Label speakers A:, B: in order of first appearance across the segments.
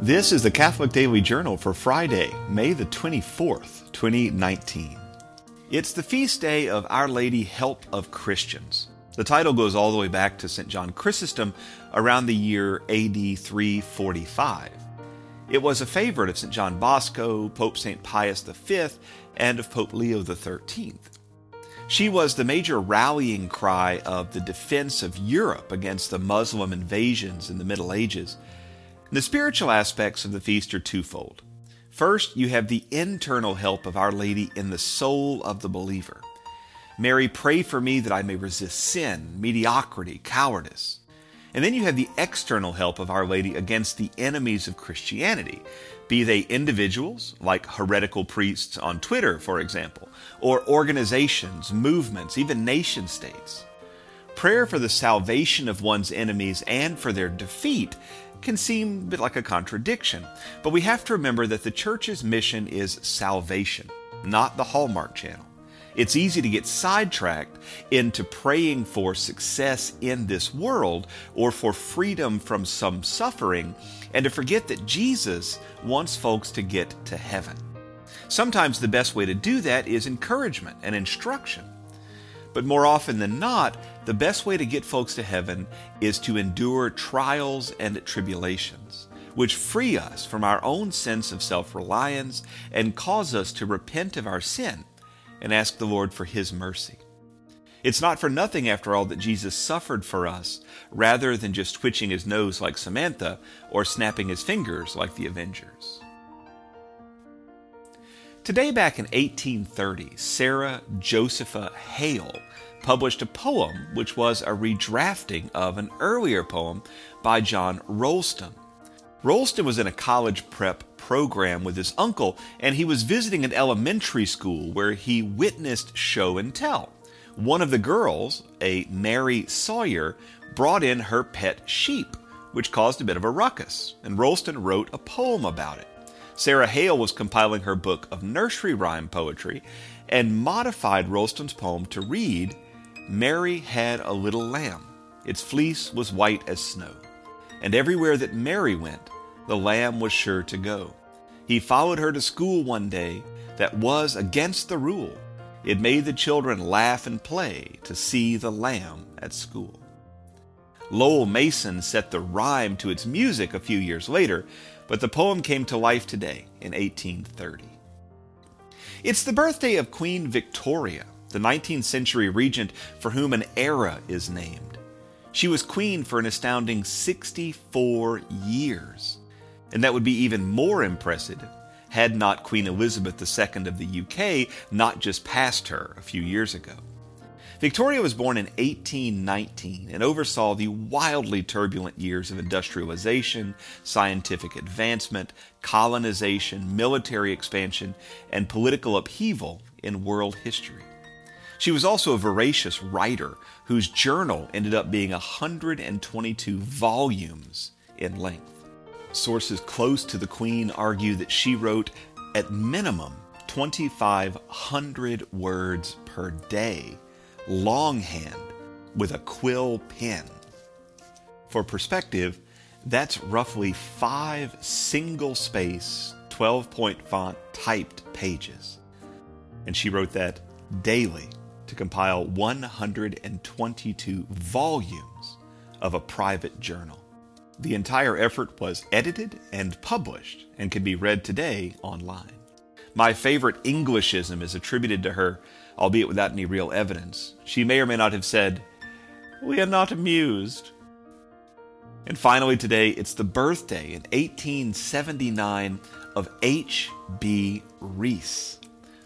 A: This is the Catholic Daily Journal for Friday, May the 24th, 2019. It's the feast day of Our Lady Help of Christians. The title goes all the way back to St. John Chrysostom around the year AD 345. It was a favorite of St. John Bosco, Pope St. Pius V, and of Pope Leo XIII. She was the major rallying cry of the defense of Europe against the Muslim invasions in the Middle Ages. The spiritual aspects of the feast are twofold. First, you have the internal help of Our Lady in the soul of the believer. Mary, pray for me that I may resist sin, mediocrity, cowardice. And then you have the external help of Our Lady against the enemies of Christianity, be they individuals, like heretical priests on Twitter, for example, or organizations, movements, even nation states. Prayer for the salvation of one's enemies and for their defeat can seem a bit like a contradiction, but we have to remember that the church's mission is salvation, not the Hallmark Channel. It's easy to get sidetracked into praying for success in this world or for freedom from some suffering and to forget that Jesus wants folks to get to heaven. Sometimes the best way to do that is encouragement and instruction. But more often than not, the best way to get folks to heaven is to endure trials and tribulations, which free us from our own sense of self reliance and cause us to repent of our sin and ask the Lord for His mercy. It's not for nothing, after all, that Jesus suffered for us, rather than just twitching his nose like Samantha or snapping his fingers like the Avengers. Today, back in 1830, Sarah Josepha Hale published a poem which was a redrafting of an earlier poem by John Roulstone. Roulstone was in a college prep program with his uncle, and he was visiting an elementary school where he witnessed show and tell. One of the girls, a Mary Sawyer, brought in her pet sheep, which caused a bit of a ruckus, and Roulstone wrote a poem about it. Sarah Hale was compiling her book of nursery rhyme poetry and modified Roulstone's poem to read Mary had a little lamb. Its fleece was white as snow. And everywhere that Mary went, the lamb was sure to go. He followed her to school one day that was against the rule. It made the children laugh and play to see the lamb at school. Lowell Mason set the rhyme to its music a few years later, but the poem came to life today in 1830. It's the birthday of Queen Victoria, the 19th century regent for whom an era is named. She was queen for an astounding 64 years, and that would be even more impressive had not Queen Elizabeth II of the UK not just passed her a few years ago. Victoria was born in 1819 and oversaw the wildly turbulent years of industrialization, scientific advancement, colonization, military expansion, and political upheaval in world history. She was also a voracious writer whose journal ended up being 122 volumes in length. Sources close to the Queen argue that she wrote at minimum 2,500 words per day longhand with a quill pen. For perspective, that's roughly five single space, 12 point font typed pages. And she wrote that daily to compile 122 volumes of a private journal. The entire effort was edited and published and can be read today online. My favorite Englishism is attributed to her albeit without any real evidence. She may or may not have said, We are not amused. And finally, today, it's the birthday in 1879 of H.B. Reese,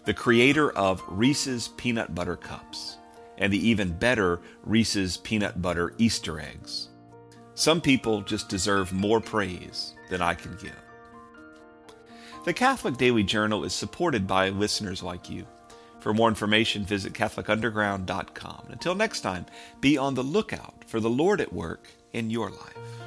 A: the creator of Reese's Peanut Butter Cups and the even better Reese's Peanut Butter Easter Eggs. Some people just deserve more praise than I can give. The Catholic Daily Journal is supported by listeners like you. For more information, visit CatholicUnderground.com. Until next time, be on the lookout for the Lord at work in your life.